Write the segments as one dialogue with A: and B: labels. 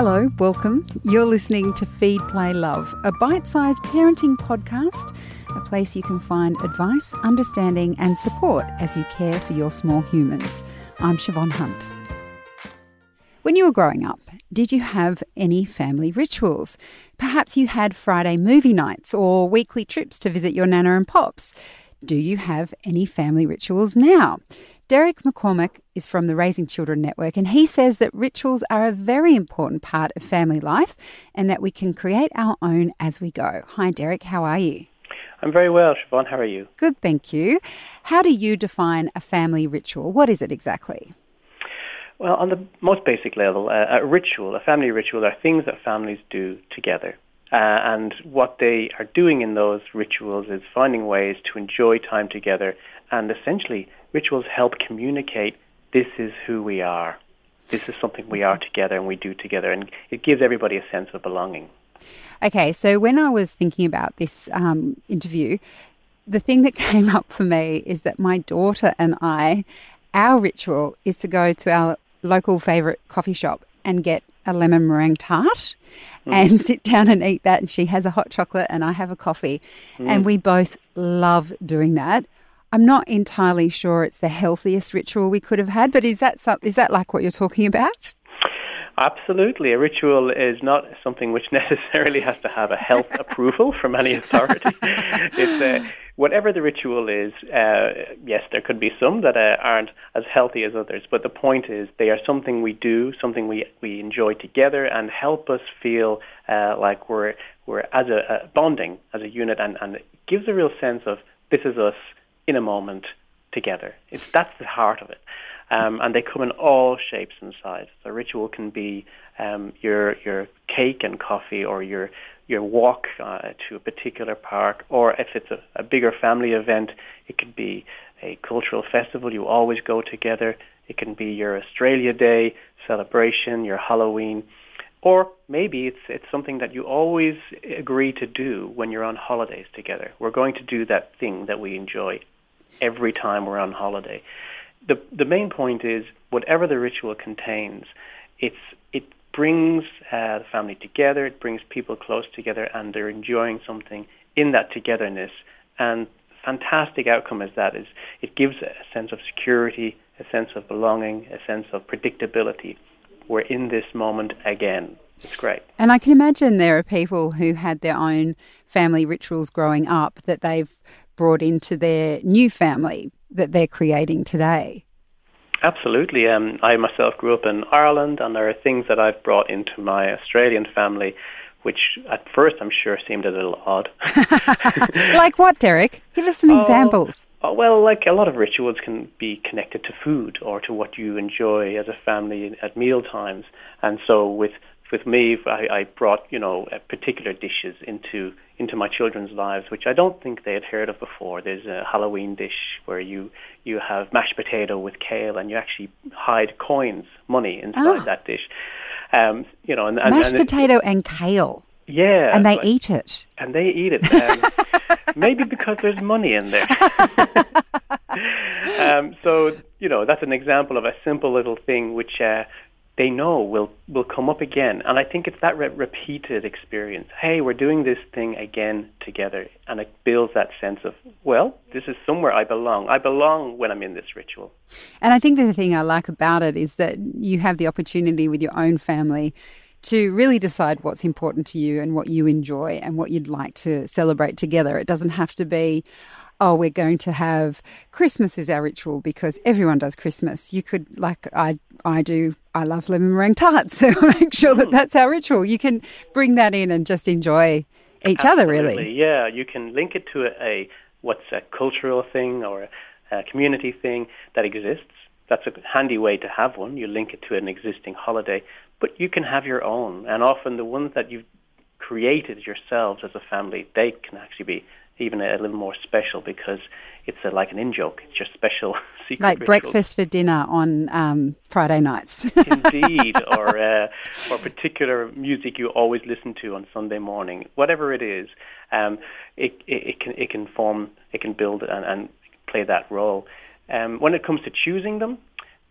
A: Hello, welcome. You're listening to Feed, Play, Love, a bite sized parenting podcast, a place you can find advice, understanding, and support as you care for your small humans. I'm Siobhan Hunt. When you were growing up, did you have any family rituals? Perhaps you had Friday movie nights or weekly trips to visit your nana and pops. Do you have any family rituals now? Derek McCormack is from the Raising Children Network, and he says that rituals are a very important part of family life and that we can create our own as we go. Hi, Derek, how are you?
B: I'm very well, Siobhan. How are you?
A: Good, thank you. How do you define a family ritual? What is it exactly?
B: Well, on the most basic level, uh, a ritual, a family ritual, are things that families do together. Uh, and what they are doing in those rituals is finding ways to enjoy time together and essentially rituals help communicate this is who we are. This is something we are together and we do together. And it gives everybody a sense of belonging.
A: Okay, so when I was thinking about this um, interview, the thing that came up for me is that my daughter and I, our ritual is to go to our local favourite coffee shop and get a lemon meringue tart mm. and sit down and eat that. And she has a hot chocolate and I have a coffee. Mm. And we both love doing that. I'm not entirely sure it's the healthiest ritual we could have had, but is that some, is that like what you're talking about?
B: Absolutely. A ritual is not something which necessarily has to have a health approval from any authority. it's uh, whatever the ritual is. Uh, yes, there could be some that uh, aren't as healthy as others, but the point is they are something we do, something we we enjoy together, and help us feel uh, like we're we're as a, a bonding as a unit, and and it gives a real sense of this is us in a moment together. It's that's the heart of it. Um, and they come in all shapes and sizes. The ritual can be um, your your cake and coffee, or your your walk uh, to a particular park, or if it's a, a bigger family event, it could be a cultural festival you always go together. It can be your Australia Day celebration, your Halloween, or maybe it's it's something that you always agree to do when you're on holidays together. We're going to do that thing that we enjoy every time we're on holiday. The the main point is whatever the ritual contains, it's it brings uh, the family together, it brings people close together, and they're enjoying something in that togetherness. And fantastic outcome is that is it gives a sense of security, a sense of belonging, a sense of predictability. We're in this moment again. It's great.
A: And I can imagine there are people who had their own family rituals growing up that they've brought into their new family that they're creating today.
B: Absolutely. Um, I myself grew up in Ireland, and there are things that I've brought into my Australian family, which at first I'm sure seemed a little odd.
A: like what, Derek? Give us some oh, examples.
B: Oh, well, like a lot of rituals can be connected to food or to what you enjoy as a family at meal times. And so with with me, I, I brought you know particular dishes into into my children's lives, which I don't think they had heard of before. There's a Halloween dish where you you have mashed potato with kale, and you actually hide coins, money inside oh. that dish. Um, you know, and, and
A: mashed
B: and
A: potato and kale.
B: Yeah,
A: and they like, eat it.
B: And they eat it. Um, maybe because there's money in there. um, so you know, that's an example of a simple little thing which uh, they know will will come up again. And I think it's that re- repeated experience. Hey, we're doing this thing again together, and it builds that sense of well, this is somewhere I belong. I belong when I'm in this ritual.
A: And I think the thing I like about it is that you have the opportunity with your own family to really decide what's important to you and what you enjoy and what you'd like to celebrate together. It doesn't have to be, oh, we're going to have Christmas as our ritual because everyone does Christmas. You could, like I, I do, I love lemon meringue tarts, so make sure that hmm. that's our ritual. You can bring that in and just enjoy each
B: Absolutely.
A: other, really.
B: Yeah, you can link it to a, a what's a cultural thing or a, a community thing that exists. That's a handy way to have one. You link it to an existing holiday, but you can have your own. And often the ones that you've created yourselves as a family, they can actually be even a little more special because it's a, like an in joke. It's your special secret.
A: Like
B: ritual.
A: breakfast for dinner on um, Friday nights.
B: Indeed, or uh, or particular music you always listen to on Sunday morning. Whatever it is, um, it, it, it can it can form, it can build and, and play that role. Um, when it comes to choosing them,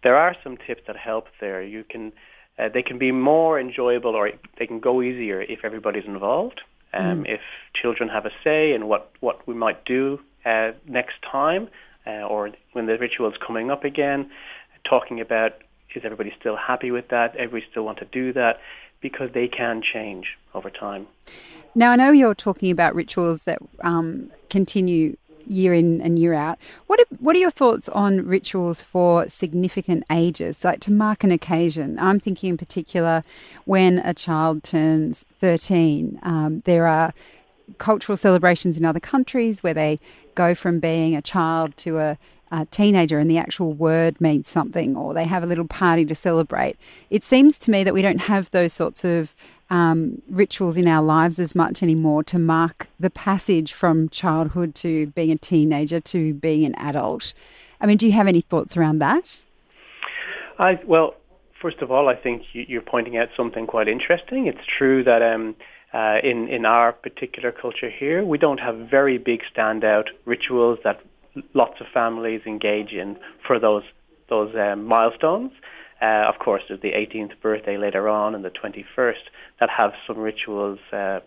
B: there are some tips that help there. You can uh, they can be more enjoyable or they can go easier if everybody's involved. Um, mm. If children have a say in what, what we might do uh, next time, uh, or when the ritual is coming up again, talking about is everybody still happy with that? Everybody still want to do that? Because they can change over time.
A: Now, I know you're talking about rituals that um, continue year in and year out. What are, what are your thoughts on rituals for significant ages, like to mark an occasion? I'm thinking in particular when a child turns 13. Um, there are cultural celebrations in other countries where they go from being a child to a a teenager and the actual word means something, or they have a little party to celebrate. It seems to me that we don't have those sorts of um, rituals in our lives as much anymore to mark the passage from childhood to being a teenager to being an adult. I mean, do you have any thoughts around that?
B: I well, first of all, I think you're pointing out something quite interesting. It's true that um, uh, in in our particular culture here, we don't have very big standout rituals that lots of families engage in for those those um, milestones. Uh, of course, there's the 18th birthday later on and the 21st that have some rituals uh,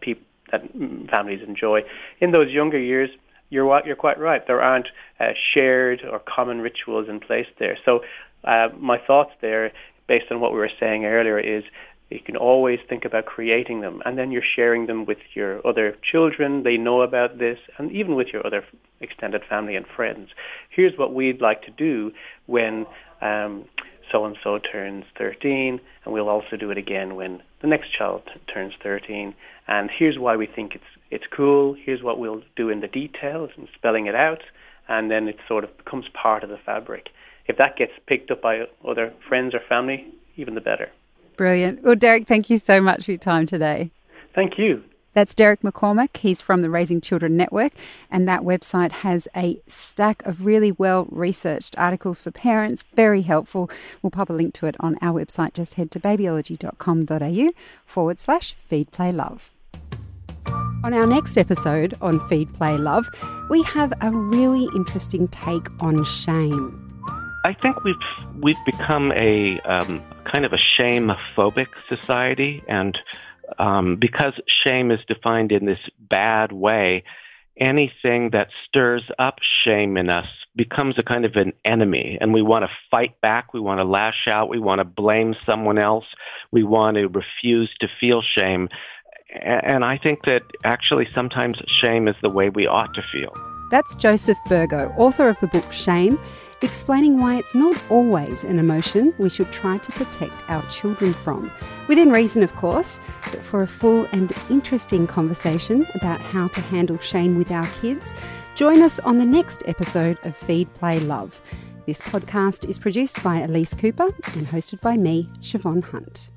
B: that families enjoy. In those younger years, you're you're quite right. There aren't uh, shared or common rituals in place there. So uh, my thoughts there, based on what we were saying earlier, is you can always think about creating them, and then you're sharing them with your other children. They know about this, and even with your other extended family and friends. Here's what we'd like to do when um, so and so turns 13, and we'll also do it again when the next child t- turns 13. And here's why we think it's it's cool. Here's what we'll do in the details and spelling it out, and then it sort of becomes part of the fabric. If that gets picked up by other friends or family, even the better.
A: Brilliant. Well, Derek, thank you so much for your time today.
B: Thank you.
A: That's Derek McCormack. He's from the Raising Children Network, and that website has a stack of really well researched articles for parents. Very helpful. We'll pop a link to it on our website. Just head to babyology.com.au forward slash feed play love. On our next episode on Feed Play Love, we have a really interesting take on shame.
C: I think we've we've become a um, kind of a shame phobic society, and um, because shame is defined in this bad way, anything that stirs up shame in us becomes a kind of an enemy and we want to fight back we want to lash out we want to blame someone else we want to refuse to feel shame and i think that actually sometimes shame is the way we ought to feel.
A: That's joseph burgo author of the book shame explaining why it's not always an emotion we should try to protect our children from. Within reason, of course, but for a full and interesting conversation about how to handle shame with our kids, join us on the next episode of Feed, Play, Love. This podcast is produced by Elise Cooper and hosted by me, Siobhan Hunt.